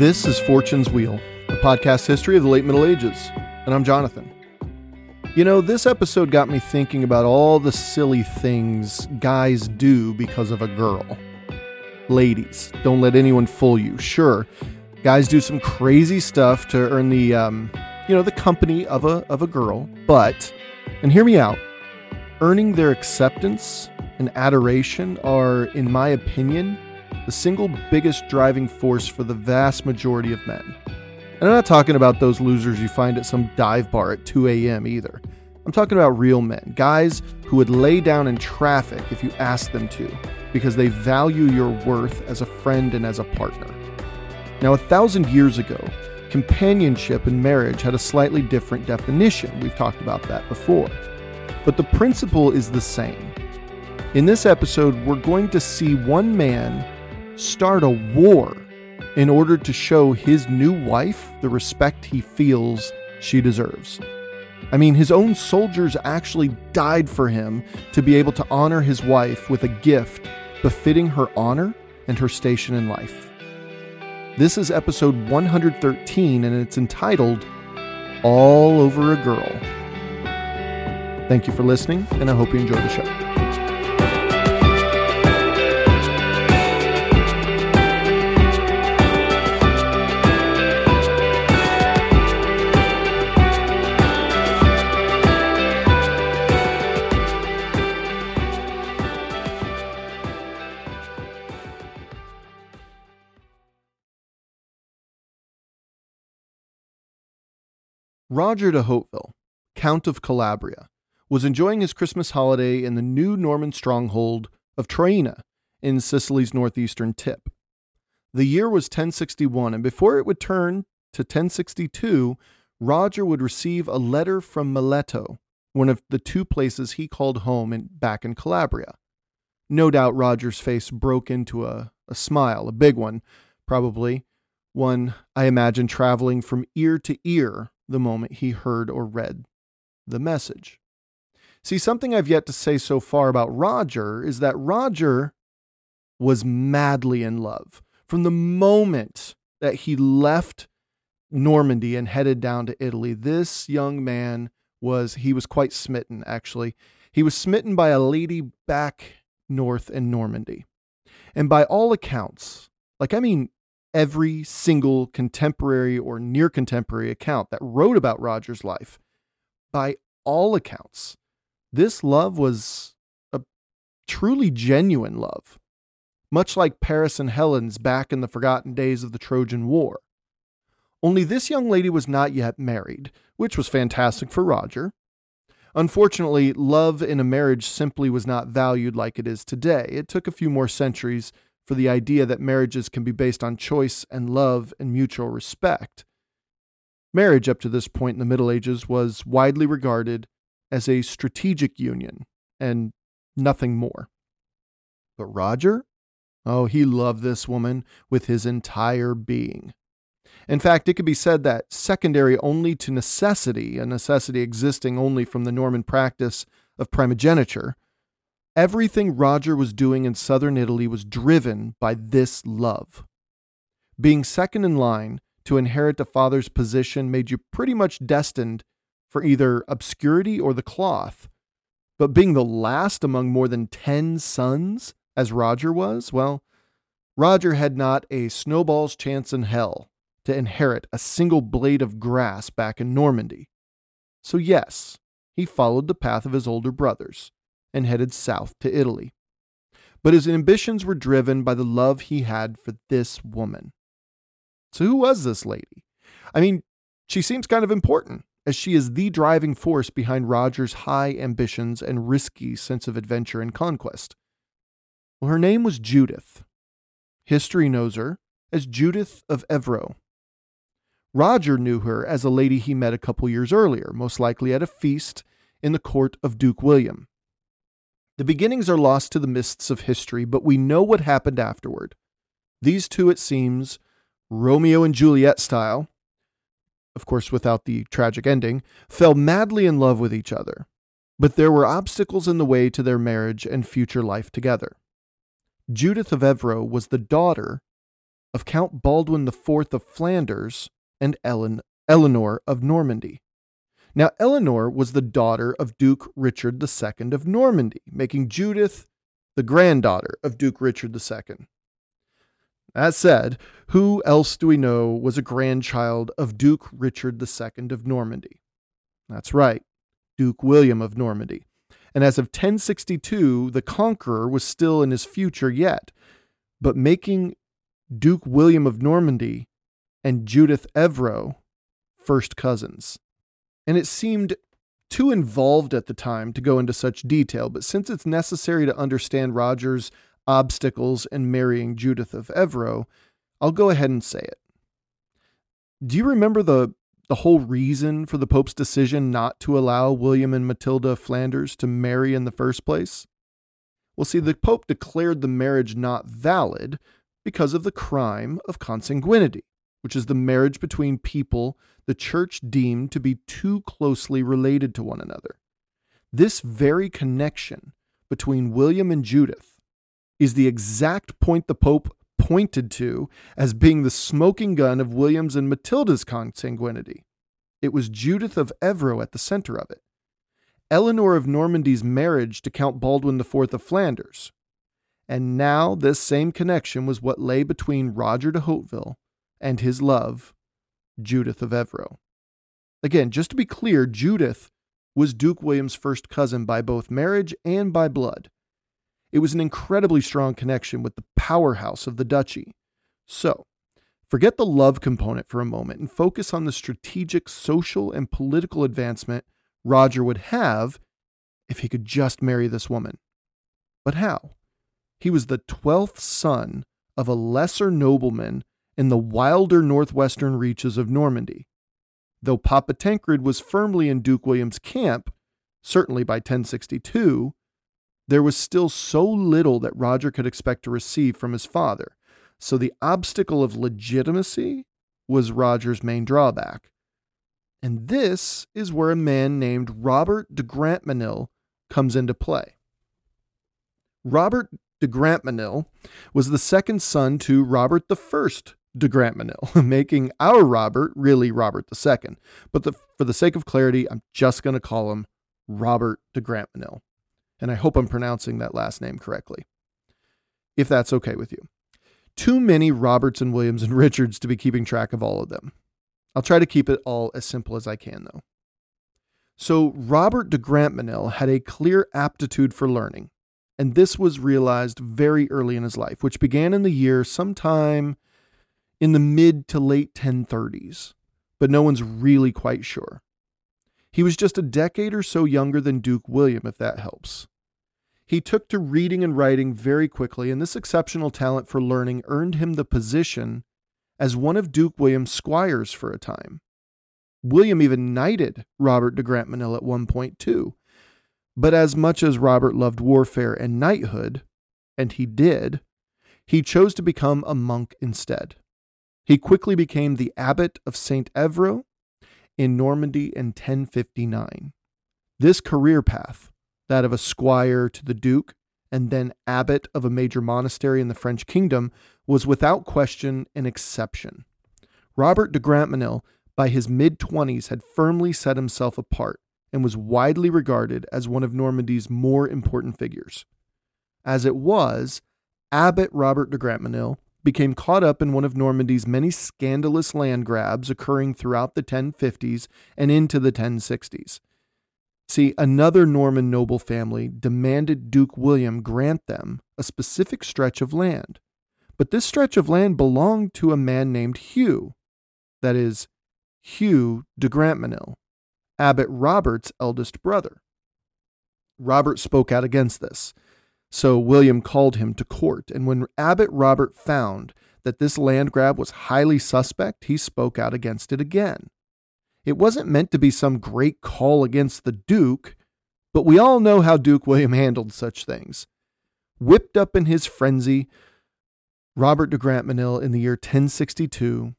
This is Fortune's Wheel, a podcast history of the late Middle Ages, and I'm Jonathan. You know, this episode got me thinking about all the silly things guys do because of a girl. Ladies, don't let anyone fool you. Sure, guys do some crazy stuff to earn the, um, you know, the company of a of a girl, but, and hear me out, earning their acceptance and adoration are, in my opinion, the single biggest driving force for the vast majority of men. And I'm not talking about those losers you find at some dive bar at 2 a.m. either. I'm talking about real men, guys who would lay down in traffic if you asked them to, because they value your worth as a friend and as a partner. Now, a thousand years ago, companionship and marriage had a slightly different definition. We've talked about that before. But the principle is the same. In this episode, we're going to see one man start a war in order to show his new wife the respect he feels she deserves. I mean, his own soldiers actually died for him to be able to honor his wife with a gift befitting her honor and her station in life. This is episode 113, and it's entitled All Over a Girl. Thank you for listening, and I hope you enjoy the show. Roger de Hauteville, Count of Calabria, was enjoying his Christmas holiday in the new Norman stronghold of Troina in Sicily's northeastern tip. The year was 1061, and before it would turn to 1062, Roger would receive a letter from Mileto, one of the two places he called home in, back in Calabria. No doubt Roger's face broke into a, a smile, a big one, probably, one I imagine traveling from ear to ear the moment he heard or read the message. See, something I've yet to say so far about Roger is that Roger was madly in love from the moment that he left Normandy and headed down to Italy. This young man was, he was quite smitten, actually. He was smitten by a lady back north in Normandy. And by all accounts, like, I mean, every single contemporary or near contemporary account that wrote about Roger's life, by all accounts, this love was a truly genuine love, much like Paris and Helen's back in the forgotten days of the Trojan War. Only this young lady was not yet married, which was fantastic for Roger. Unfortunately, love in a marriage simply was not valued like it is today. It took a few more centuries for the idea that marriages can be based on choice and love and mutual respect. Marriage, up to this point in the Middle Ages, was widely regarded as a strategic union and nothing more. But Roger? Oh, he loved this woman with his entire being. In fact, it could be said that secondary only to necessity, a necessity existing only from the Norman practice of primogeniture, Everything Roger was doing in southern Italy was driven by this love. Being second in line to inherit the father's position made you pretty much destined for either obscurity or the cloth. But being the last among more than 10 sons, as Roger was, well, Roger had not a snowball's chance in hell to inherit a single blade of grass back in Normandy. So, yes, he followed the path of his older brothers and headed south to Italy. But his ambitions were driven by the love he had for this woman. So, who was this lady? I mean, she seems kind of important, as she is the driving force behind Roger's high ambitions and risky sense of adventure and conquest. Well, her name was Judith. History knows her as Judith of Evreux. Roger knew her as a lady he met a couple years earlier, most likely at a feast in the court of Duke William. The beginnings are lost to the mists of history, but we know what happened afterward. These two, it seems, Romeo and Juliet style, of course without the tragic ending, fell madly in love with each other. But there were obstacles in the way to their marriage and future life together. Judith of Evreux was the daughter of Count Baldwin IV of Flanders and Ellen, Eleanor of Normandy. Now, Eleanor was the daughter of Duke Richard II of Normandy, making Judith the granddaughter of Duke Richard II. That said, who else do we know was a grandchild of Duke Richard II of Normandy? That's right, Duke William of Normandy. And as of 1062, the Conqueror was still in his future yet, but making Duke William of Normandy and Judith Evreux first cousins. And it seemed too involved at the time to go into such detail, but since it's necessary to understand Roger's obstacles in marrying Judith of Evreux, I'll go ahead and say it. Do you remember the the whole reason for the Pope's decision not to allow William and Matilda of Flanders to marry in the first place? Well, see, the Pope declared the marriage not valid because of the crime of consanguinity, which is the marriage between people the Church deemed to be too closely related to one another. This very connection between William and Judith is the exact point the Pope pointed to as being the smoking gun of William's and Matilda's consanguinity. It was Judith of Evreux at the center of it. Eleanor of Normandy's marriage to Count Baldwin IV of Flanders. And now this same connection was what lay between Roger de Hauteville and his love, Judith of Evreux. Again, just to be clear, Judith was Duke William's first cousin by both marriage and by blood. It was an incredibly strong connection with the powerhouse of the duchy. So, forget the love component for a moment and focus on the strategic social and political advancement Roger would have if he could just marry this woman. But how? He was the 12th son of a lesser nobleman in the wilder northwestern reaches of Normandy. Though Papa Tancred was firmly in Duke William's camp, certainly by 1062, there was still so little that Roger could expect to receive from his father, so the obstacle of legitimacy was Roger's main drawback. And this is where a man named Robert de Grantmesnil comes into play. Robert de Grantmesnil was the second son to Robert I de Grantmesnil, making our Robert really Robert II. But the, for the sake of clarity, I'm just going to call him Robert de Grantmesnil. and I hope I'm pronouncing that last name correctly, if that's okay with you. Too many Roberts and Williams and Richards to be keeping track of all of them. I'll try to keep it all as simple as I can, though. So, Robert de Grantmesnil had a clear aptitude for learning, and this was realized very early in his life, which began in the year sometime in the mid to late 1030s, but no one's really quite sure. He was just a decade or so younger than Duke William, if that helps. He took to reading and writing very quickly, and this exceptional talent for learning earned him the position as one of Duke William's squires for a time. William even knighted Robert de Grantmesnil at one point, too. But as much as Robert loved warfare and knighthood, and he did, he chose to become a monk instead. He quickly became the abbot of St. Evro in Normandy in 1059. This career path, that of a squire to the duke and then abbot of a major monastery in the French kingdom, was without question an exception. Robert de Grantmesnil, by his mid 20s, had firmly set himself apart and was widely regarded as one of Normandy's more important figures. As it was, Abbot Robert de Grantmesnil became caught up in one of Normandy's many scandalous land grabs occurring throughout the 1050s and into the 1060s. See, another Norman noble family demanded Duke William grant them a specific stretch of land. But this stretch of land belonged to a man named Hugh, that is, Hugh de Grantmesnil, Abbot Robert's eldest brother. Robert spoke out against this so William called him to court, and when Abbot Robert found that this land grab was highly suspect, he spoke out against it again. It wasn't meant to be some great call against the Duke, but we all know how Duke William handled such things. Whipped up in his frenzy, Robert de Grantmesnil in the year 1062,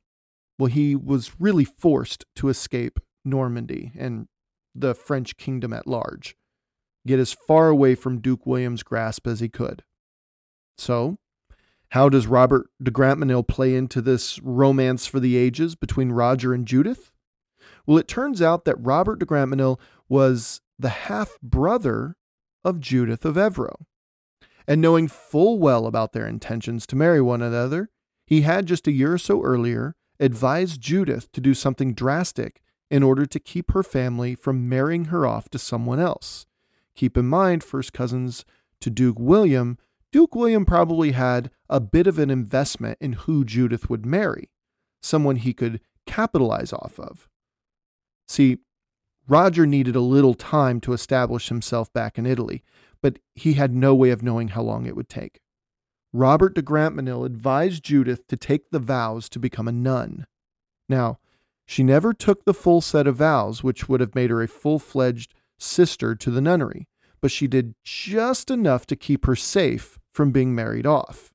well, he was really forced to escape Normandy and the French kingdom at large get as far away from Duke William's grasp as he could. So, How does Robert de Grantmesnil play into this romance for the ages between Roger and Judith? Well, it turns out that Robert de Grantmesnil was the half brother of Judith of Evreux. And knowing full well about their intentions to marry one another, he had just a year or so earlier advised Judith to do something drastic in order to keep her family from marrying her off to someone else. Keep in mind, first cousins to Duke William, Duke William probably had a bit of an investment in who Judith would marry, someone he could capitalize off of. See, Roger needed a little time to establish himself back in Italy, but he had no way of knowing how long it would take. Robert de Grantmesnil advised Judith to take the vows to become a nun. Now, she never took the full set of vows, which would have made her a full fledged sister to the nunnery, but she did just enough to keep her safe from being married off.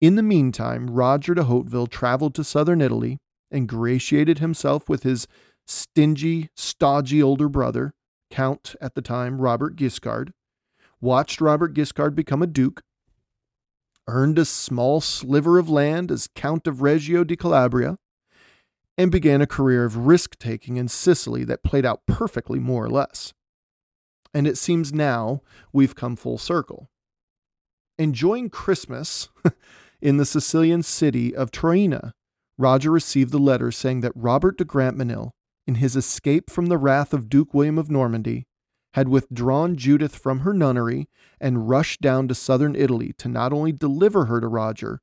In the meantime, Roger de Hauteville traveled to southern Italy, ingratiated himself with his stingy, stodgy older brother, Count at the time Robert Guiscard, watched Robert Guiscard become a duke, earned a small sliver of land as Count of Reggio di Calabria, and began a career of risk taking in Sicily that played out perfectly, more or less. And it seems now we've come full circle. Enjoying Christmas in the Sicilian city of Troina, Roger received the letter saying that Robert de Grantmesnil, in his escape from the wrath of Duke William of Normandy, had withdrawn Judith from her nunnery and rushed down to southern Italy to not only deliver her to Roger,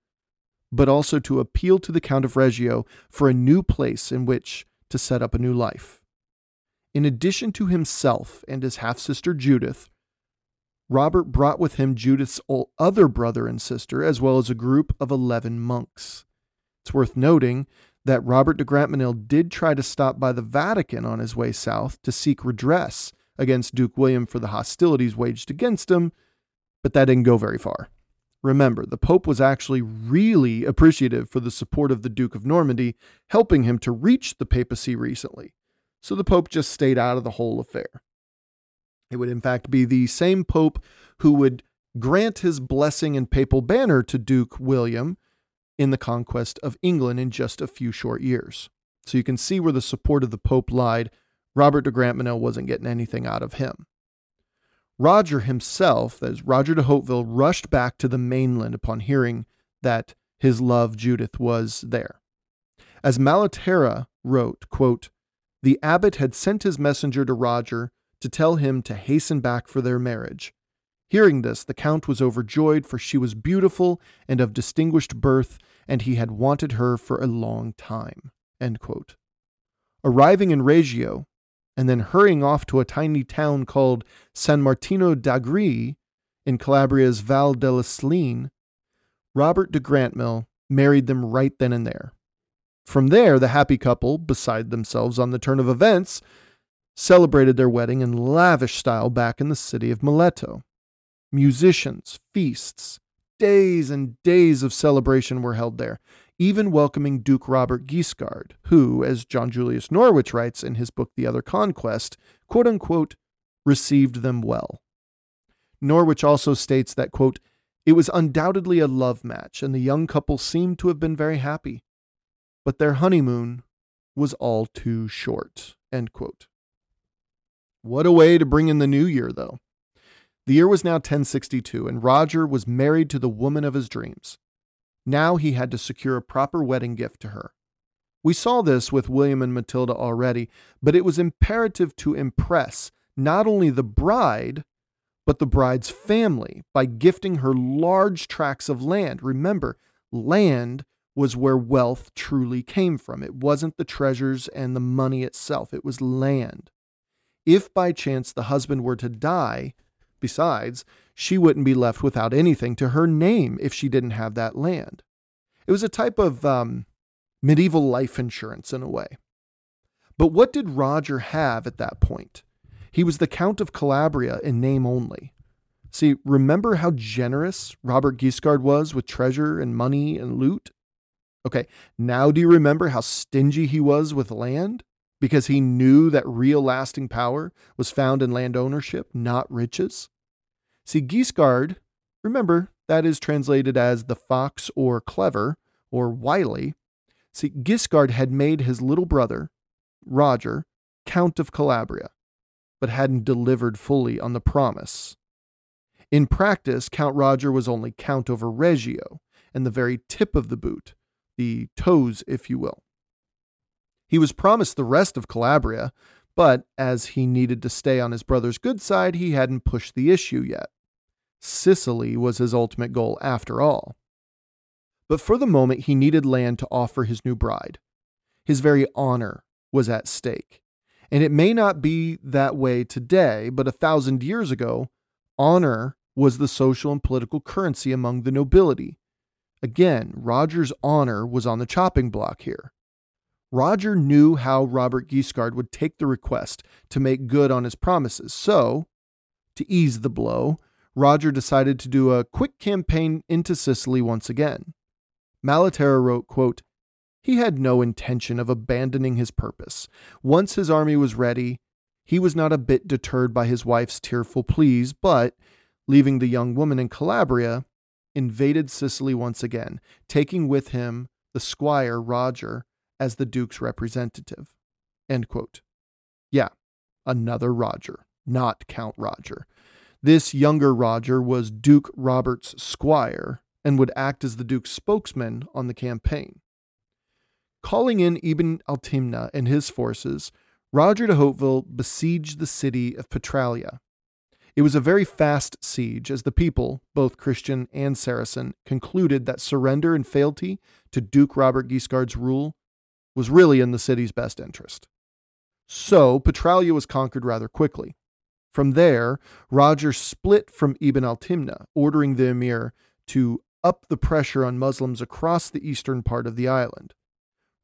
but also to appeal to the Count of Reggio for a new place in which to set up a new life. In addition to himself and his half sister Judith, Robert brought with him Judith's other brother and sister, as well as a group of 11 monks. It's worth noting that Robert de Grantmesnil did try to stop by the Vatican on his way south to seek redress against Duke William for the hostilities waged against him, but that didn't go very far. Remember, the Pope was actually really appreciative for the support of the Duke of Normandy, helping him to reach the papacy recently. So the Pope just stayed out of the whole affair. It would, in fact, be the same Pope who would grant his blessing and papal banner to Duke William in the conquest of England in just a few short years. So you can see where the support of the Pope lied Robert de Grantmesnil wasn't getting anything out of him. Roger himself, that is, Roger de Hauteville, rushed back to the mainland upon hearing that his love Judith was there. As Malaterra wrote, quote, The abbot had sent his messenger to Roger to tell him to hasten back for their marriage. Hearing this, the count was overjoyed, for she was beautiful and of distinguished birth, and he had wanted her for a long time. Arriving in Reggio, and then hurrying off to a tiny town called San Martino d'Agri in Calabria's Val della Sleen, Robert de Grantmesnil married them right then and there. From there, the happy couple, beside themselves on the turn of events, celebrated their wedding in lavish style back in the city of Mileto. Musicians, feasts, days and days of celebration were held there, even welcoming Duke Robert Guiscard, who, as John Julius Norwich writes in his book The Other Conquest, quote unquote, received them well. Norwich also states that, quote, it was undoubtedly a love match, and the young couple seemed to have been very happy. But their honeymoon was all too short. End quote. What a way to bring in the new year, though. The year was now 1062, and Roger was married to the woman of his dreams. Now he had to secure a proper wedding gift to her. We saw this with William and Matilda already, but it was imperative to impress not only the bride, but the bride's family by gifting her large tracts of land. Remember, land was where wealth truly came from. It wasn't the treasures and the money itself, it was land. If by chance the husband were to die, besides, she wouldn't be left without anything to her name if she didn't have that land. It was a type of um, medieval life insurance in a way. But what did Roger have at that point? He was the Count of Calabria in name only. See, remember how generous Robert Guiscard was with treasure and money and loot? Okay, now do you remember how stingy he was with land? Because he knew that real lasting power was found in land ownership, not riches? See, Guiscard, remember that is translated as the fox or clever or wily. See, Guiscard had made his little brother, Roger, Count of Calabria, but hadn't delivered fully on the promise. In practice, Count Roger was only Count over Reggio and the very tip of the boot, the toes, if you will. He was promised the rest of Calabria, but as he needed to stay on his brother's good side, he hadn't pushed the issue yet. Sicily was his ultimate goal after all. But for the moment, he needed land to offer his new bride. His very honor was at stake. And it may not be that way today, but a thousand years ago, honor was the social and political currency among the nobility. Again, Roger's honor was on the chopping block here. Roger knew how Robert Guiscard would take the request to make good on his promises, so, to ease the blow, Roger decided to do a quick campaign into Sicily once again. Malaterra wrote, quote, He had no intention of abandoning his purpose. Once his army was ready, he was not a bit deterred by his wife's tearful pleas, but, leaving the young woman in Calabria, invaded Sicily once again, taking with him the squire Roger as the Duke's representative. Yeah, another Roger, not Count Roger. This younger Roger was Duke Robert's squire and would act as the Duke's spokesman on the campaign. Calling in Ibn Altimna and his forces, Roger de Hauteville besieged the city of Petralia. It was a very fast siege, as the people, both Christian and Saracen, concluded that surrender and fealty to Duke Robert Guiscard's rule was really in the city's best interest. So, Petralia was conquered rather quickly. From there, Roger split from Ibn al Timna, ordering the emir to up the pressure on Muslims across the eastern part of the island.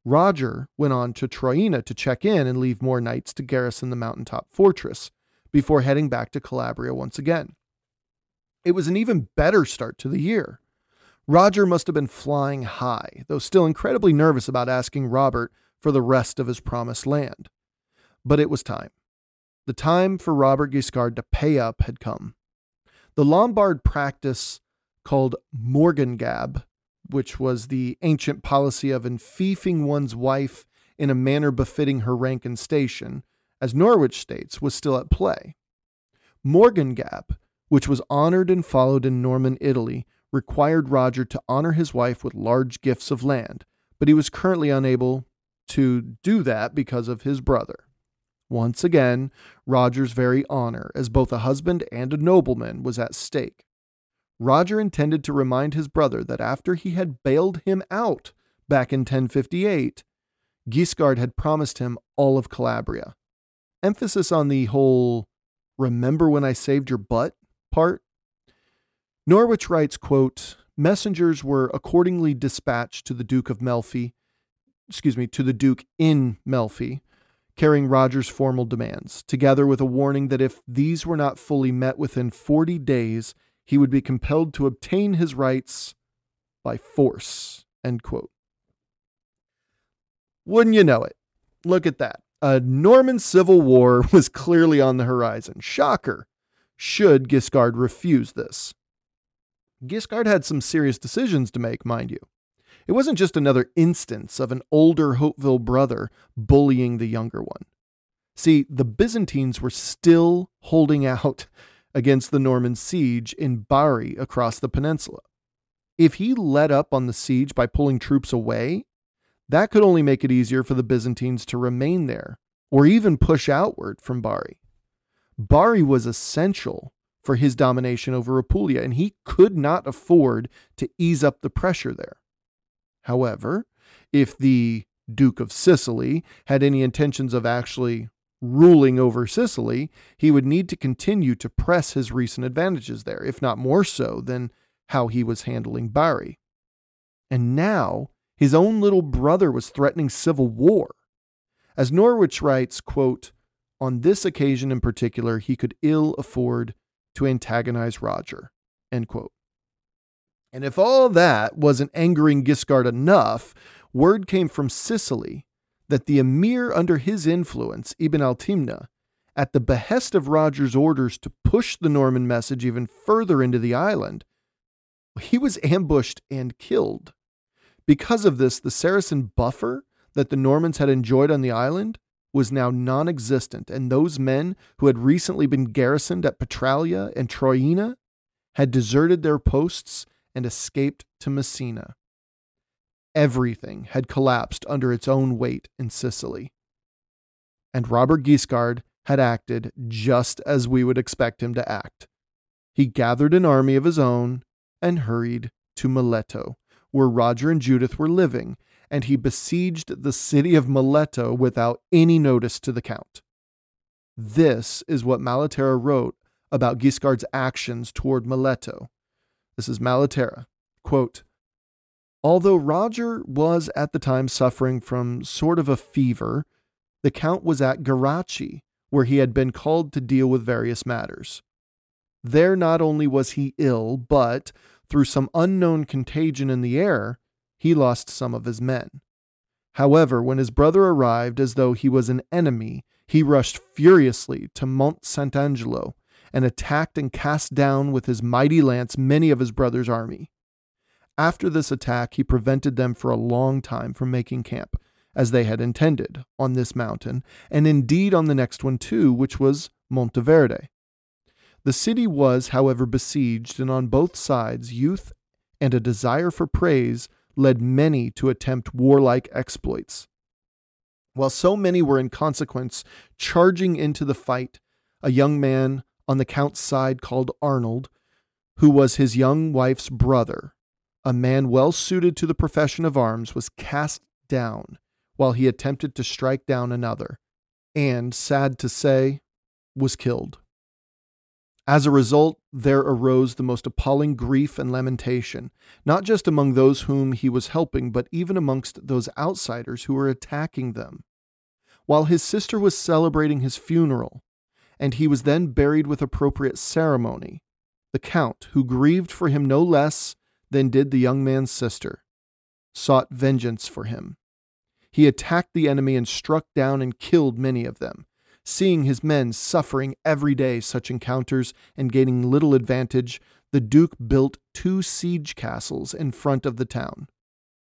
Roger went on to Troina to check in and leave more knights to garrison the mountaintop fortress before heading back to Calabria once again. It was an even better start to the year. Roger must have been flying high, though still incredibly nervous about asking Robert for the rest of his promised land. But it was time. The time for Robert Guiscard to pay up had come. The Lombard practice called morgengab, which was the ancient policy of enfeoffing one's wife in a manner befitting her rank and station, as Norwich states, was still at play. Morgengab, which was honored and followed in Norman Italy, required Roger to honor his wife with large gifts of land, but he was currently unable to do that because of his brother. Once again, Roger's very honor as both a husband and a nobleman was at stake. Roger intended to remind his brother that after he had bailed him out back in 1058, Guiscard had promised him all of Calabria. Emphasis on the whole remember when I saved your butt part. Norwich writes, quote, Messengers were accordingly dispatched to the Duke of Melfi, excuse me, to the Duke in Melfi, carrying Roger's formal demands, together with a warning that if these were not fully met within 40 days, he would be compelled to obtain his rights by force. End quote. Wouldn't you know it? Look at that. A Norman civil war was clearly on the horizon. Shocker. Should Guiscard refuse this? Guiscard had some serious decisions to make, mind you. It wasn't just another instance of an older Hauteville brother bullying the younger one. See, the Byzantines were still holding out against the Norman siege in Bari across the peninsula. If he let up on the siege by pulling troops away, that could only make it easier for the Byzantines to remain there or even push outward from Bari. Bari was essential for his domination over Apulia, and he could not afford to ease up the pressure there. However, if the Duke of Sicily had any intentions of actually ruling over Sicily, he would need to continue to press his recent advantages there, if not more so than how he was handling Bari. And now his own little brother was threatening civil war. As Norwich writes, quote, on this occasion in particular, he could ill afford to antagonize Roger. End quote. And if all that wasn't angering Guiscard enough, word came from Sicily that the emir under his influence, Ibn al Timna, at the behest of Roger's orders to push the Norman message even further into the island, he was ambushed and killed. Because of this, the Saracen buffer that the Normans had enjoyed on the island was now non existent, and those men who had recently been garrisoned at Petralia and Troina had deserted their posts and escaped to Messina. Everything had collapsed under its own weight in Sicily. And Robert Guiscard had acted just as we would expect him to act. He gathered an army of his own and hurried to Mileto, where Roger and Judith were living, and he besieged the city of Mileto without any notice to the Count. This is what Malaterra wrote about Guiscard's actions toward Mileto. This is Malaterra. Quote, Although Roger was at the time suffering from sort of a fever, the Count was at Gerace, where he had been called to deal with various matters. There not only was he ill, but, through some unknown contagion in the air, he lost some of his men. However, when his brother arrived as though he was an enemy, he rushed furiously to Mont Saint Angelo and attacked and cast down with his mighty lance many of his brother's army. After this attack, he prevented them for a long time from making camp, as they had intended, on this mountain, and indeed on the next one too, which was Monteverde. The city was, however, besieged, and on both sides youth and a desire for praise led many to attempt warlike exploits. While so many were in consequence charging into the fight, a young man on the Count's side called Arnold, who was his young wife's brother, a man well suited to the profession of arms, was cast down while he attempted to strike down another, and, sad to say, was killed. As a result, there arose the most appalling grief and lamentation, not just among those whom he was helping, but even amongst those outsiders who were attacking them. While his sister was celebrating his funeral, and he was then buried with appropriate ceremony, the Count, who grieved for him no less than did the young man's sister, sought vengeance for him. He attacked the enemy and struck down and killed many of them Seeing his men suffering every day such encounters and gaining little advantage, the Duke built two siege castles in front of the town,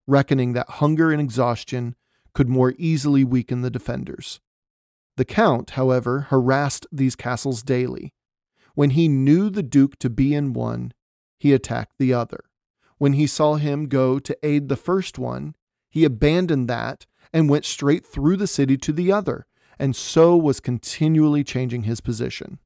reckoning that hunger and exhaustion could more easily weaken the defenders. The Count, however, harassed these castles daily. When he knew the Duke to be in one, he attacked the other. When he saw him go to aid the first one, he abandoned that and went straight through the city to the other, and so was continually changing his position.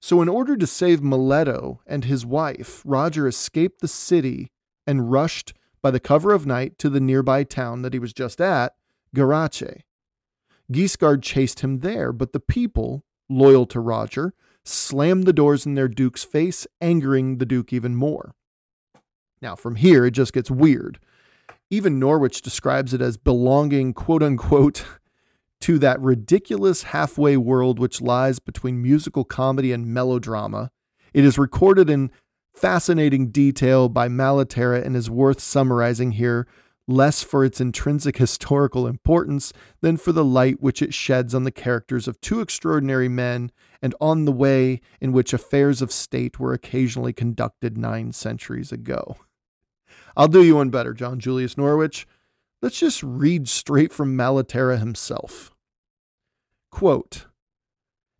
So, in order to save Mileto and his wife, Roger escaped the city and rushed by the cover of night to the nearby town that he was just at, Gerace. Guiscard chased him there, but the people, loyal to Roger, slammed the doors in their duke's face, angering the duke even more. Now, from here, it just gets weird. Even Norwich describes it as belonging, quote unquote, to that ridiculous halfway world which lies between musical comedy and melodrama. It is recorded in fascinating detail by Malaterra and is worth summarizing here, less for its intrinsic historical importance than for the light which it sheds on the characters of two extraordinary men and on the way in which affairs of state were occasionally conducted nine centuries ago. I'll do you one better, John Julius Norwich. Let's just read straight from Malaterra himself. Quote,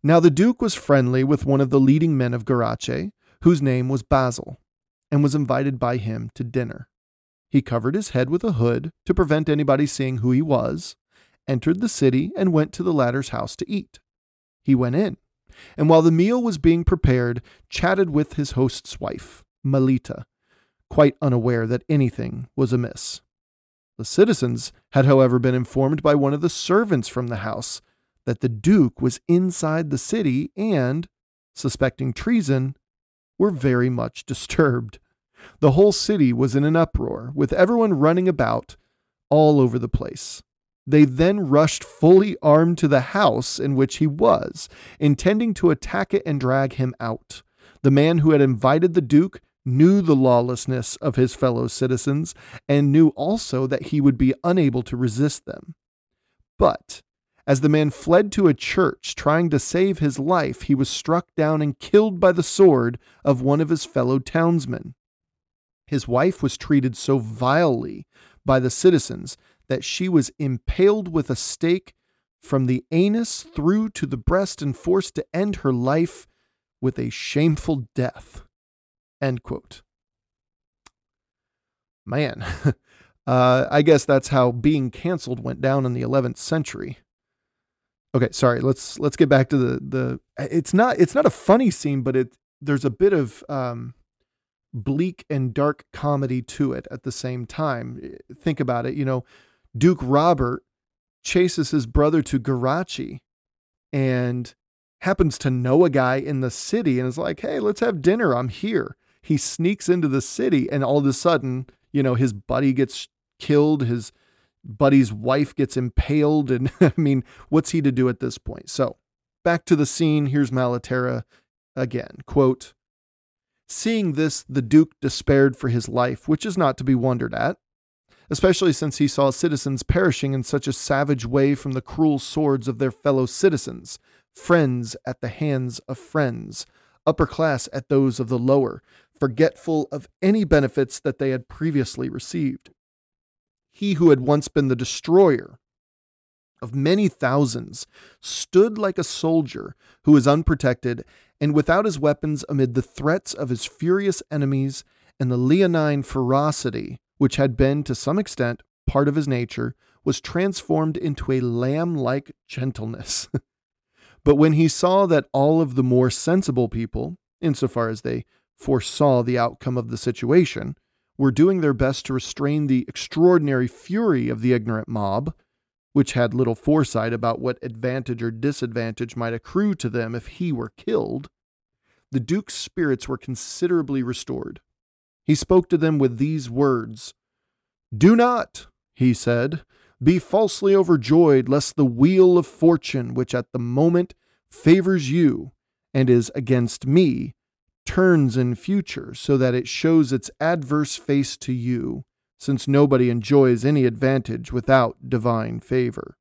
now the Duke was friendly with one of the leading men of Gerace, whose name was Basil, and was invited by him to dinner. He covered his head with a hood to prevent anybody seeing who he was, entered the city, and went to the latter's house to eat. He went in, and while the meal was being prepared, chatted with his host's wife, Melita, quite unaware that anything was amiss. The citizens had, however, been informed by one of the servants from the house that the Duke was inside the city and, suspecting treason, were very much disturbed. The whole city was in an uproar, with everyone running about all over the place. They then rushed fully armed to the house in which he was, intending to attack it and drag him out. The man who had invited the Duke knew the lawlessness of his fellow citizens and knew also that he would be unable to resist them. But As the man fled to a church trying to save his life, he was struck down and killed by the sword of one of his fellow townsmen. His wife was treated so vilely by the citizens that she was impaled with a stake from the anus through to the breast and forced to end her life with a shameful death. End quote. Man, uh, I guess that's how being canceled went down in the 11th century. Okay, sorry. Let's let's get back to the the. It's not it's not a funny scene, but it there's a bit of um, bleak and dark comedy to it at the same time. Think about it. You know, Duke Robert chases his brother to Gerace and happens to know a guy in the city and is like, hey, let's have dinner. I'm here. He sneaks into the city and all of a sudden, you know, his buddy gets killed, his buddy's wife gets impaled. And I mean, what's he to do at this point? So back to the scene. Here's Malaterra again. Quote, Seeing this, the Duke despaired for his life, which is not to be wondered at, especially since he saw citizens perishing in such a savage way from the cruel swords of their fellow citizens, friends at the hands of friends, upper class at those of the lower, forgetful of any benefits that they had previously received. He who had once been the destroyer of many thousands stood like a soldier who is unprotected and without his weapons amid the threats of his furious enemies and the leonine ferocity which had been to some extent part of his nature was transformed into a lamb like gentleness. but when he saw that all of the more sensible people, insofar as they foresaw the outcome of the situation, were doing their best to restrain the extraordinary fury of the ignorant mob, which had little foresight about what advantage or disadvantage might accrue to them if he were killed, the Duke's spirits were considerably restored. He spoke to them with these words Do not, he said, be falsely overjoyed, lest the wheel of fortune, which at the moment favors you and is against me, turns in future, so that it shows its adverse face to you since nobody enjoys any advantage without divine favor.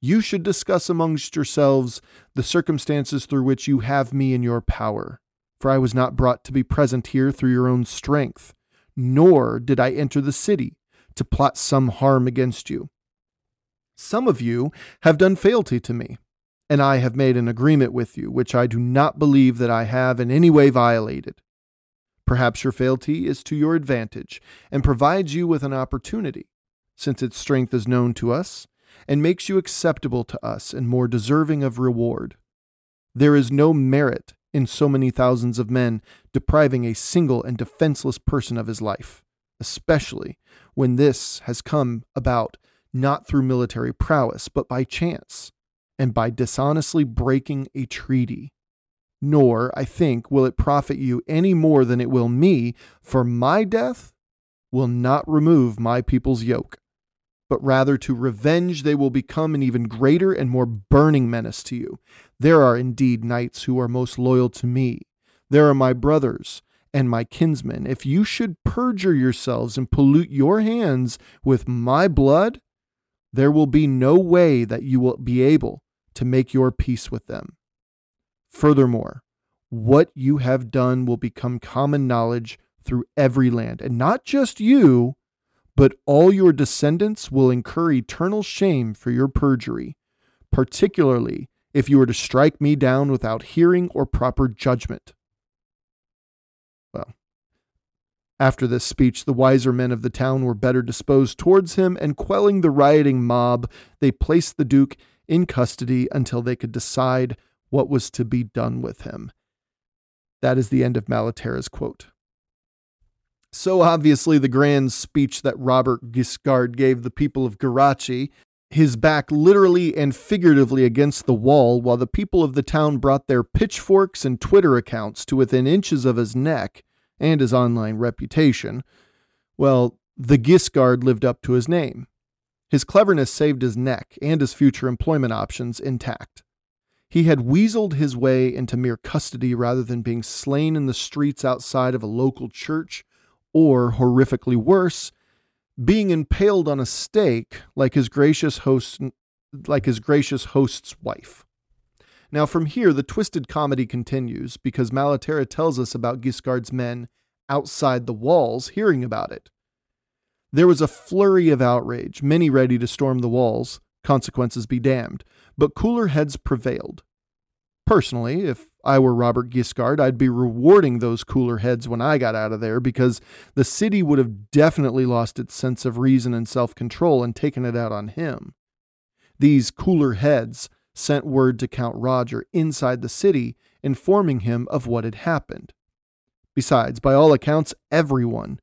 You should discuss amongst yourselves the circumstances through which you have me in your power. For I was not brought to be present here through your own strength, nor did I enter the city to plot some harm against you. Some of you have done fealty to me, and I have made an agreement with you, which I do not believe that I have in any way violated. Perhaps your fealty is to your advantage and provides you with an opportunity, since its strength is known to us, and makes you acceptable to us and more deserving of reward. There is no merit in so many thousands of men depriving a single and defenseless person of his life, especially when this has come about not through military prowess, but by chance, and by dishonestly breaking a treaty nor, I think, will it profit you any more than it will me, for my death will not remove my people's yoke, but rather to revenge they will become an even greater and more burning menace to you. There are indeed knights who are most loyal to me. There are my brothers and my kinsmen. If you should perjure yourselves and pollute your hands with my blood, there will be no way that you will be able to make your peace with them. Furthermore, what you have done will become common knowledge through every land, and not just you, but all your descendants will incur eternal shame for your perjury, particularly if you were to strike me down without hearing or proper judgment. Well, after this speech, the wiser men of the town were better disposed towards him, and quelling the rioting mob, they placed the Duke in custody until they could decide what was to be done with him. That is the end of Malaterra's quote. So obviously, the grand speech that Robert Guiscard gave the people of Gerace, his back literally and figuratively against the wall, while the people of the town brought their pitchforks and Twitter accounts to within inches of his neck and his online reputation, well, the Guiscard lived up to his name. His cleverness saved his neck and his future employment options intact. He had weaseled his way into mere custody rather than being slain in the streets outside of a local church, or, horrifically worse, being impaled on a stake like his gracious host like his gracious host's wife. Now, from here, the twisted comedy continues because Malaterra tells us about Guiscard's men outside the walls hearing about it. There was a flurry of outrage, many ready to storm the walls, consequences be damned, but cooler heads prevailed. Personally, if I were Robert Guiscard, I'd be rewarding those cooler heads when I got out of there because the city would have definitely lost its sense of reason and self control and taken it out on him. These cooler heads sent word to Count Roger inside the city, informing him of what had happened. Besides, by all accounts, everyone,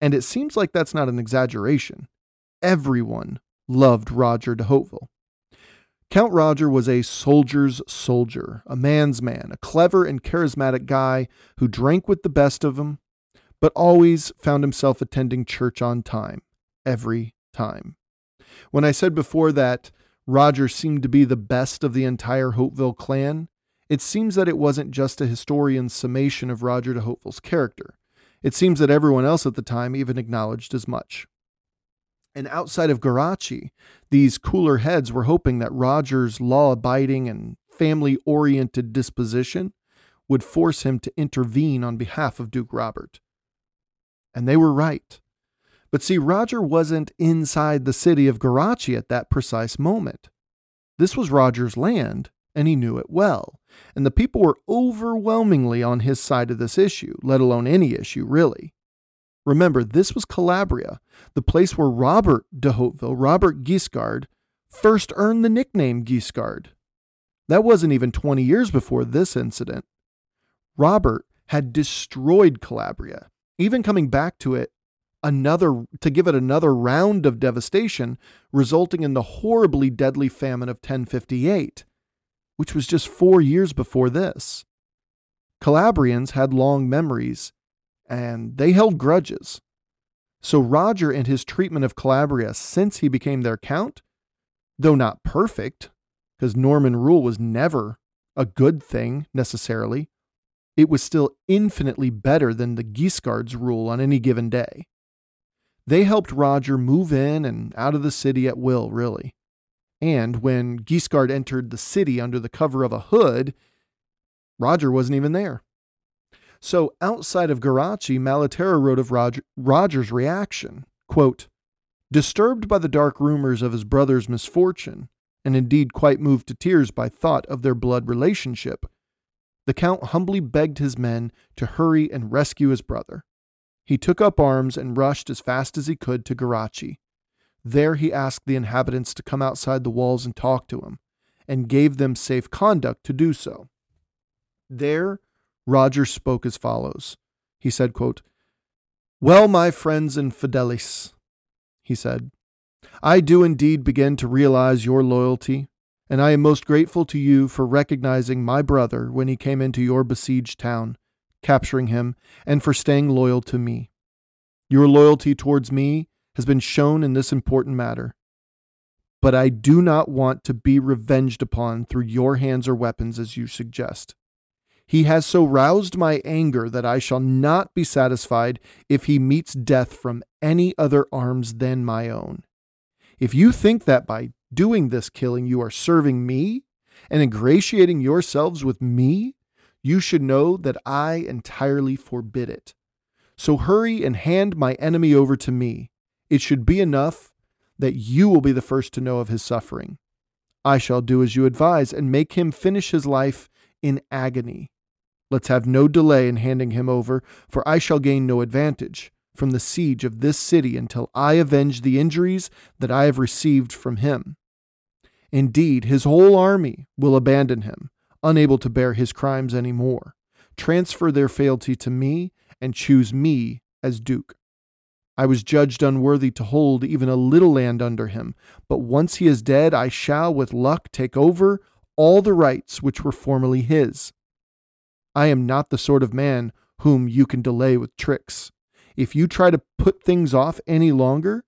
and it seems like that's not an exaggeration, everyone loved Roger de Hauteville. Count Roger was a soldier's soldier, a man's man, a clever and charismatic guy who drank with the best of them, but always found himself attending church on time, every time. When I said before that Roger seemed to be the best of the entire Hauteville clan, it seems that it wasn't just a historian's summation of Roger de Hauteville's character. It seems that everyone else at the time even acknowledged as much. And outside of Gerace, these cooler heads were hoping that Roger's law abiding and family oriented disposition would force him to intervene on behalf of Duke Robert. And they were right. But see, Roger wasn't inside the city of Gerace at that precise moment. This was Roger's land, and he knew it well. And the people were overwhelmingly on his side of this issue, let alone any issue, really. Remember, this was Calabria, the place where Robert de Hauteville, Robert Guiscard, first earned the nickname Guiscard. That wasn't even 20 years before this incident. Robert had destroyed Calabria, even coming back to it another to give it another round of devastation, resulting in the horribly deadly famine of 1058, which was just four years before this. Calabrians had long memories, and they held grudges. So Roger and his treatment of Calabria since he became their count, though not perfect, because Norman rule was never a good thing necessarily, it was still infinitely better than the Guiscard's rule on any given day. They helped Roger move in and out of the city at will, really. And when Guiscard entered the city under the cover of a hood, Roger wasn't even there. So outside of Geraci, Malaterra wrote of Roger, Roger's reaction, quote, Disturbed by the dark rumors of his brother's misfortune, and indeed quite moved to tears by thought of their blood relationship, the Count humbly begged his men to hurry and rescue his brother. He took up arms and rushed as fast as he could to Geraci. There he asked the inhabitants to come outside the walls and talk to him, and gave them safe conduct to do so. There, Roger spoke as follows. He said, quote, Well, my friends and fidelis, he said, I do indeed begin to realize your loyalty, and I am most grateful to you for recognizing my brother when he came into your besieged town capturing him, and for staying loyal to me. Your loyalty towards me has been shown in this important matter. But I do not want to be revenged upon through your hands or weapons as you suggest. He has so roused my anger that I shall not be satisfied if he meets death from any other arms than my own. If you think that by doing this killing you are serving me and ingratiating yourselves with me, you should know that I entirely forbid it. So hurry and hand my enemy over to me. It should be enough that you will be the first to know of his suffering. I shall do as you advise and make him finish his life in agony. Let's have no delay in handing him over, for I shall gain no advantage from the siege of this city until I avenge the injuries that I have received from him. Indeed, his whole army will abandon him, unable to bear his crimes any more, transfer their fealty to me, and choose me as Duke. I was judged unworthy to hold even a little land under him, but once he is dead, I shall, with luck, take over all the rights which were formerly his. I am not the sort of man whom you can delay with tricks. If you try to put things off any longer,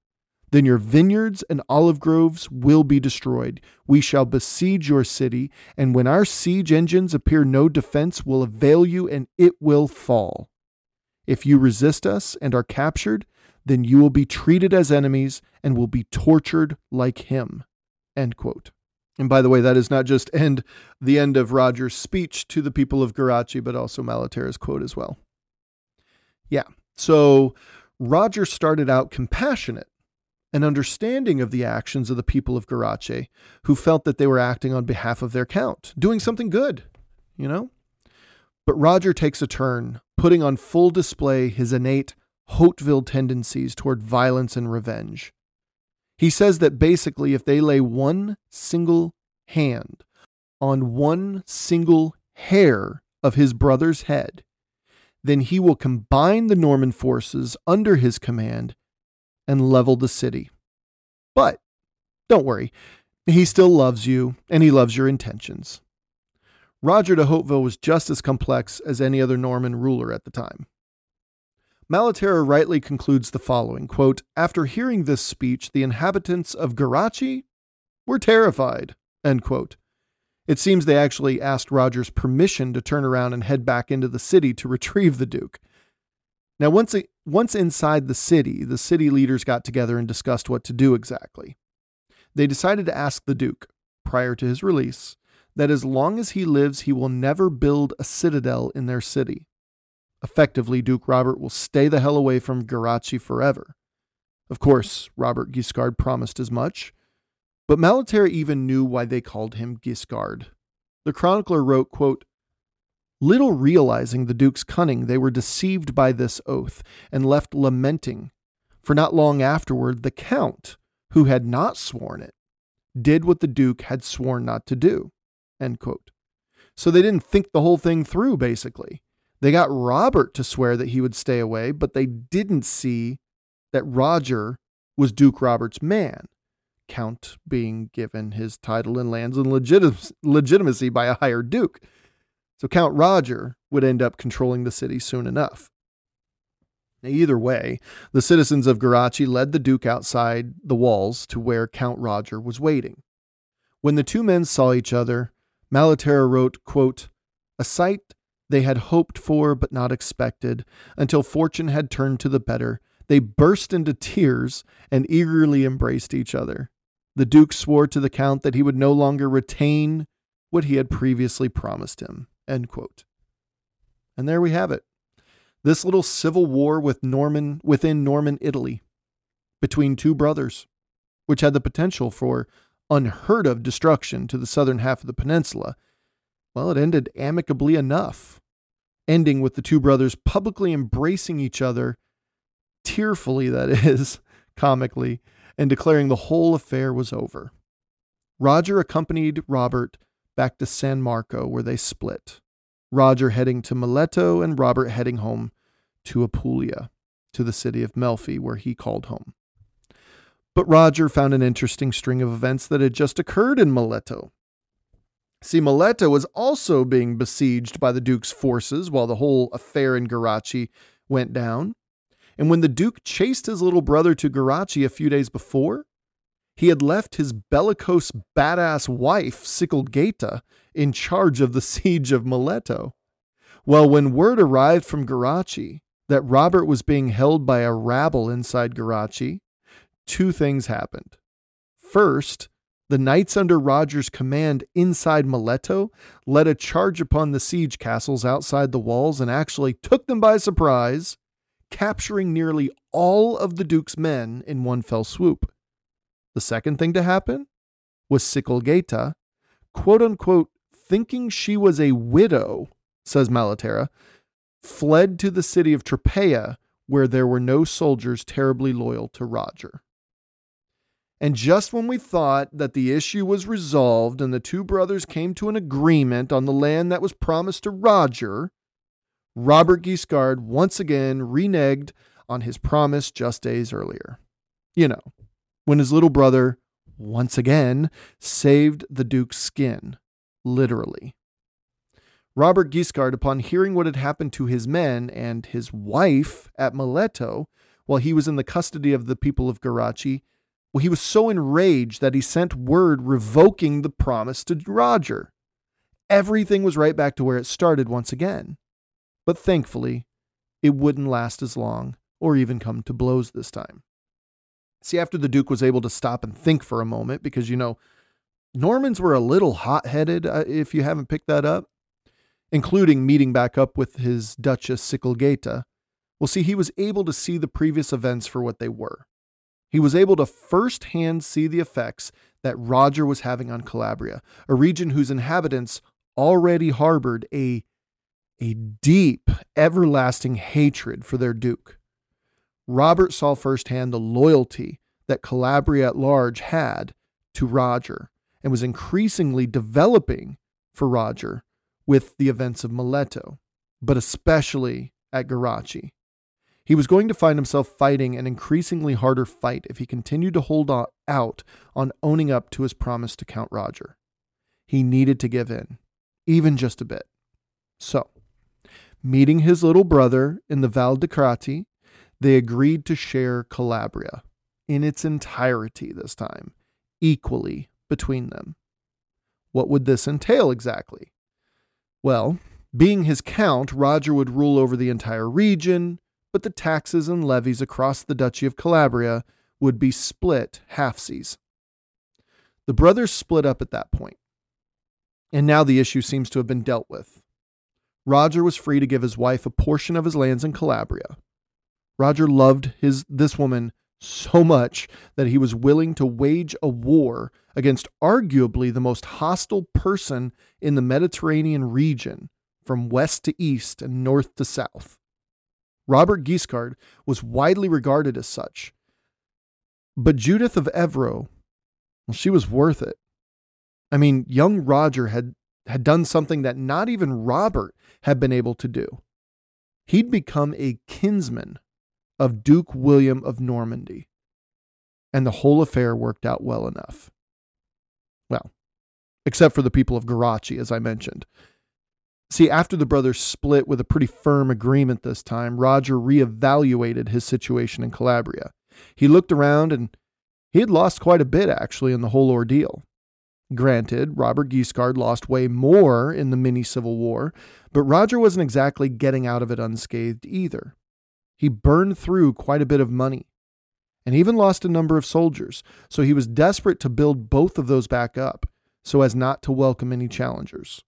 then your vineyards and olive groves will be destroyed. We shall besiege your city, and when our siege engines appear no defense will avail you, and it will fall. If you resist us and are captured, then you will be treated as enemies and will be tortured like him. End quote. And by the way, that is not just end the end of Roger's speech to the people of Gerace, but also Malaterra's quote as well. Yeah. So Roger started out compassionate and understanding of the actions of the people of Gerace, who felt that they were acting on behalf of their count, doing something good, you know? But Roger takes a turn, putting on full display his innate Hauteville tendencies toward violence and revenge. He says that basically, if they lay one single hand on one single hair of his brother's head, then he will combine the Norman forces under his command and level the city. But don't worry, he still loves you and he loves your intentions. Roger de Hauteville was just as complex as any other Norman ruler at the time. Malaterra rightly concludes the following quote, After hearing this speech, the inhabitants of Gerace were terrified. End quote. It seems they actually asked Roger's permission to turn around and head back into the city to retrieve the Duke. Now, once, once inside the city, the city leaders got together and discussed what to do exactly. They decided to ask the Duke, prior to his release, that as long as he lives, he will never build a citadel in their city. Effectively, Duke Robert will stay the hell away from Geraci forever. Of course, Robert Guiscard promised as much, but Malaterra even knew why they called him Guiscard. The chronicler wrote, quote, Little realizing the Duke's cunning, they were deceived by this oath and left lamenting. For not long afterward, the Count, who had not sworn it, did what the Duke had sworn not to do. So they didn't think the whole thing through, basically. They got Robert to swear that he would stay away, but they didn't see that Roger was Duke Robert's man. Count being given his title and lands and legitimacy by a higher duke. So Count Roger would end up controlling the city soon enough. Now, either way, the citizens of Geraci led the Duke outside the walls to where Count Roger was waiting. When the two men saw each other, Malaterra wrote, quote, A sight they had hoped for but not expected, until fortune had turned to the better. They burst into tears and eagerly embraced each other. The Duke swore to the Count that he would no longer retain what he had previously promised him. And there we have it. This little civil war with Norman within Norman Italy between two brothers, which had the potential for unheard of destruction to the southern half of the peninsula, well, it ended amicably enough, ending with the two brothers publicly embracing each other, tearfully, that is, comically, and declaring the whole affair was over. Roger accompanied Robert back to San Marco, where they split. Roger heading to Mileto and Robert heading home to Apulia, to the city of Melfi, where he called home. But Roger found an interesting string of events that had just occurred in Mileto. Mileto was also being besieged by the Duke's forces while the whole affair in Geraci went down. And when the Duke chased his little brother to Geraci a few days before, he had left his bellicose badass wife, Sikelgaita, in charge of the siege of Mileto. Well, when word arrived from Geraci that Robert was being held by a rabble inside Geraci, two things happened. First, the knights under Roger's command inside Mileto led a charge upon the siege castles outside the walls and actually took them by surprise, capturing nearly all of the Duke's men in one fell swoop. The second thing to happen was Sikelgaita, quote unquote, thinking she was a widow, says Malaterra, fled to the city of Tropea, where there were no soldiers terribly loyal to Roger. And just when we thought that the issue was resolved and the two brothers came to an agreement on the land that was promised to Roger, Robert Guiscard once again reneged on his promise just days earlier. You know, when his little brother, once again, saved the Duke's skin, literally. Robert Guiscard, upon hearing what had happened to his men and his wife at Mileto while he was in the custody of the people of Geraci, well, he was so enraged that he sent word revoking the promise to Roger. Everything was right back to where it started once again. But thankfully, it wouldn't last as long or even come to blows this time. See, after the Duke was able to stop and think for a moment, because, you know, Normans were a little hot headed, uh, if you haven't picked that up, including meeting back up with his Duchess Sikelgaita. Well, see, he was able to see the previous events for what they were. He was able to firsthand see the effects that Roger was having on Calabria, a region whose inhabitants already harbored a, a deep, everlasting hatred for their duke. Robert saw firsthand the loyalty that Calabria at large had to Roger and was increasingly developing for Roger with the events of Mileto, but especially at Geraci. He was going to find himself fighting an increasingly harder fight if he continued to hold out on owning up to his promise to Count Roger. He needed to give in, even just a bit. So, meeting his little brother in the Val di Crati, they agreed to share Calabria in its entirety this time, equally between them. What would this entail exactly? Well, being his count, Roger would rule over the entire region, but the taxes and levies across the Duchy of Calabria would be split halfsies. The brothers split up at that point, and now the issue seems to have been dealt with. Roger was free to give his wife a portion of his lands in Calabria. Roger loved his this woman so much that he was willing to wage a war against arguably the most hostile person in the Mediterranean region from west to east and north to south. Robert Guiscard was widely regarded as such. But Judith of Evreux, well, she was worth it. I mean, young Roger had, had done something that not even Robert had been able to do. He'd become a kinsman of Duke William of Normandy. And the whole affair worked out well enough. Well, except for the people of Geraci, as I mentioned. See, after the brothers split with a pretty firm agreement this time, Roger reevaluated his situation in Calabria. He looked around and he had lost quite a bit, actually, in the whole ordeal. Granted, Robert Guiscard lost way more in the mini Civil War, but Roger wasn't exactly getting out of it unscathed either. He burned through quite a bit of money and even lost a number of soldiers, so he was desperate to build both of those back up so as not to welcome any challengers.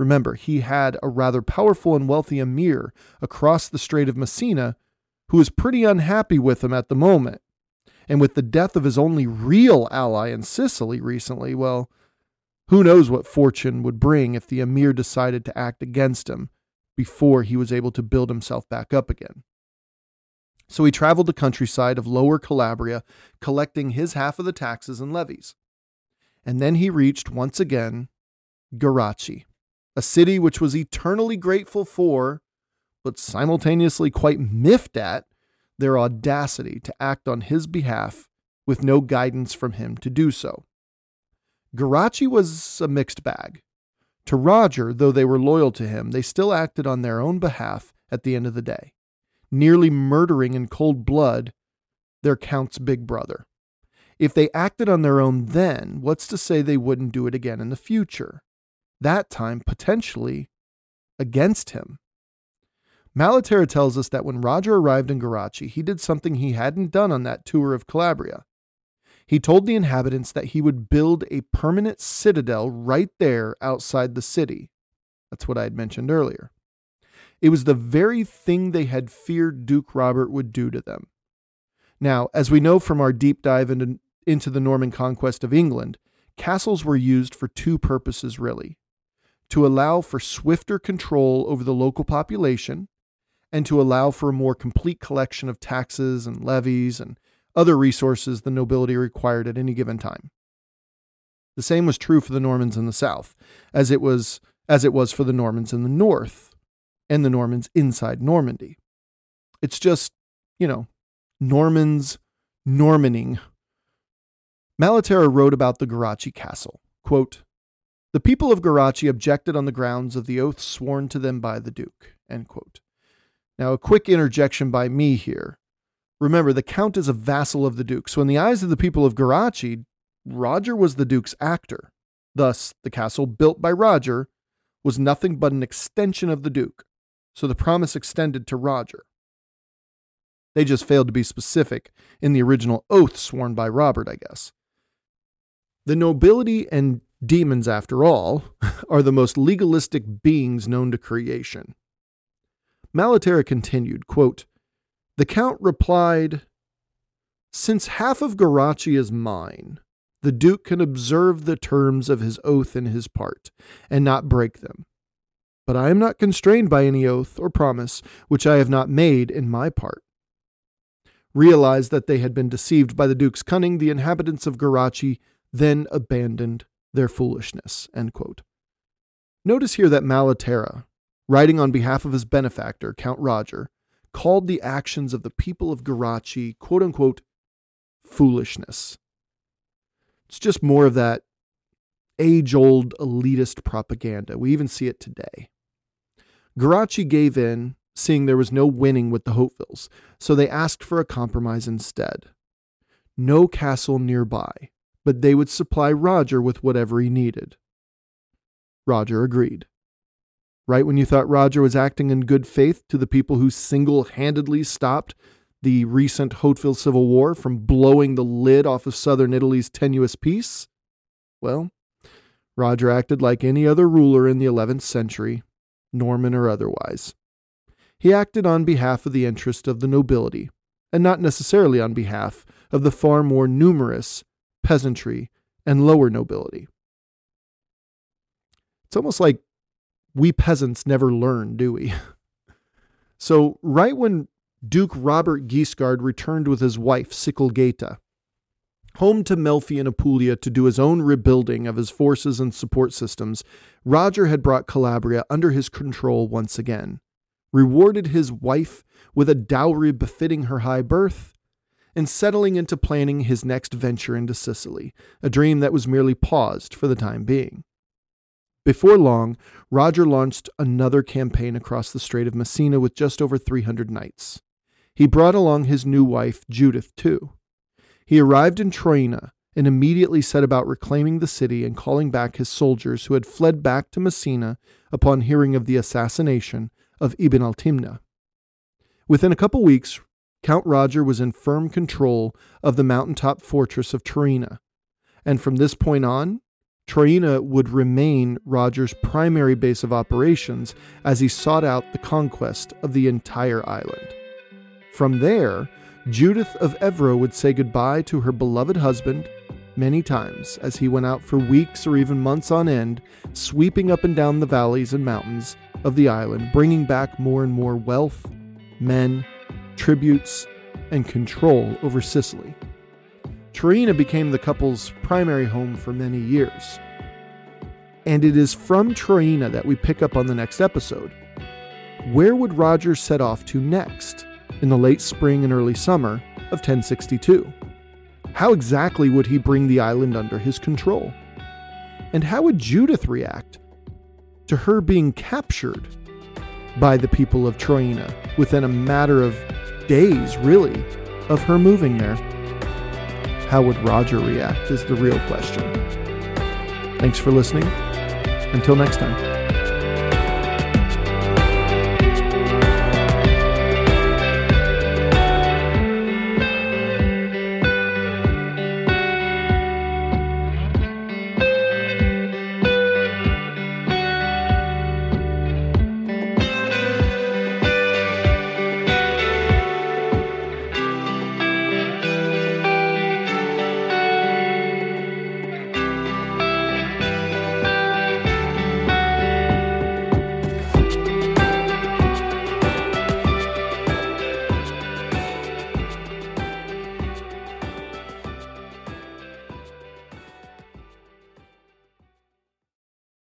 Remember, he had a rather powerful and wealthy emir across the Strait of Messina who was pretty unhappy with him at the moment. And with the death of his only real ally in Sicily recently, well, who knows what fortune would bring if the emir decided to act against him before he was able to build himself back up again. So he traveled the countryside of Lower Calabria, collecting his half of the taxes and levies. And then he reached once again Geraci, a city which was eternally grateful for, but simultaneously quite miffed at, their audacity to act on his behalf with no guidance from him to do so. Geraci was a mixed bag. To Roger, though they were loyal to him, they still acted on their own behalf at the end of the day nearly murdering in cold blood their Count's big brother. If they acted on their own then, what's to say they wouldn't do it again in the future? That time, potentially, against him. Malaterra tells us that when Roger arrived in Geraci, he did something he hadn't done on that tour of Calabria. He told the inhabitants that he would build a permanent citadel right there outside the city. That's what I had mentioned earlier. It was the very thing they had feared Duke Robert would do to them. Now, as we know from our deep dive into, into the Norman conquest of England, castles were used for two purposes really to allow for swifter control over the local population and to allow for a more complete collection of taxes and levies and other resources the nobility required at any given time. The same was true for the Normans in the south, as it was as it was for the Normans in the north, and the Normans inside Normandy. It's just, you know, Normans Normaning. Malaterra wrote about the Geraci castle. Quote, the people of Geraci objected on the grounds of the oath sworn to them by the Duke. Now, a quick interjection by me here. Remember, the Count is a vassal of the Duke, so in the eyes of the people of Geraci, Roger was the Duke's actor. Thus, the castle built by Roger was nothing but an extension of the Duke, so the promise extended to Roger. They just failed to be specific in the original oath sworn by Robert, I guess. The nobility and demons, after all, are the most legalistic beings known to creation. Malaterra continued, quote, The Count replied, Since half of Geraci is mine, the Duke can observe the terms of his oath in his part, and not break them. But I am not constrained by any oath or promise which I have not made in my part. Realized that they had been deceived by the Duke's cunning, the inhabitants of Geraci then abandoned their foolishness. Notice here that Malaterra, writing on behalf of his benefactor, Count Roger, called the actions of the people of Geraci, quote unquote, foolishness. It's just more of that age old elitist propaganda. We even see it today. Geraci gave in, seeing there was no winning with the Hautevilles, so they asked for a compromise instead. No castle nearby, but they would supply Roger with whatever he needed. Roger agreed. Right when you thought Roger was acting in good faith to the people who single handedly stopped the recent Hauteville Civil War from blowing the lid off of southern Italy's tenuous peace? Well, Roger acted like any other ruler in the 11th century, Norman or otherwise. He acted on behalf of the interest of the nobility, and not necessarily on behalf of the far more numerous peasantry and lower nobility. It's almost like we peasants never learn, do we? So, right when Duke Robert Guiscard returned with his wife, Sikelgaita, home to Melfi and Apulia to do his own rebuilding of his forces and support systems, Roger had brought Calabria under his control once again, rewarded his wife with a dowry befitting her high birth, and settling into planning his next venture into Sicily, a dream that was merely paused for the time being. Before long, Roger launched another campaign across the Strait of Messina with just over 300 knights. He brought along his new wife, Judith, too. He arrived in Troina and immediately set about reclaiming the city and calling back his soldiers who had fled back to Messina upon hearing of the assassination of Ibn al-Timna. Within a couple weeks, Count Roger was in firm control of the mountaintop fortress of Troina, and from this point on, Troina would remain Roger's primary base of operations as he sought out the conquest of the entire island. From there, Judith of Evreux would say goodbye to her beloved husband many times as he went out for weeks or even months on end, sweeping up and down the valleys and mountains of the island, bringing back more and more wealth, men, tributes, and control over Sicily. Troina became the couple's primary home for many years. And it is from Troina that we pick up on the next episode. Where would Roger set off to next? in the late spring and early summer of 1062. How exactly would he bring the island under his control? And how would Judith react to her being captured by the people of Troina within a matter of days, really, of her moving there? How would Roger react is the real question. Thanks for listening. Until next time.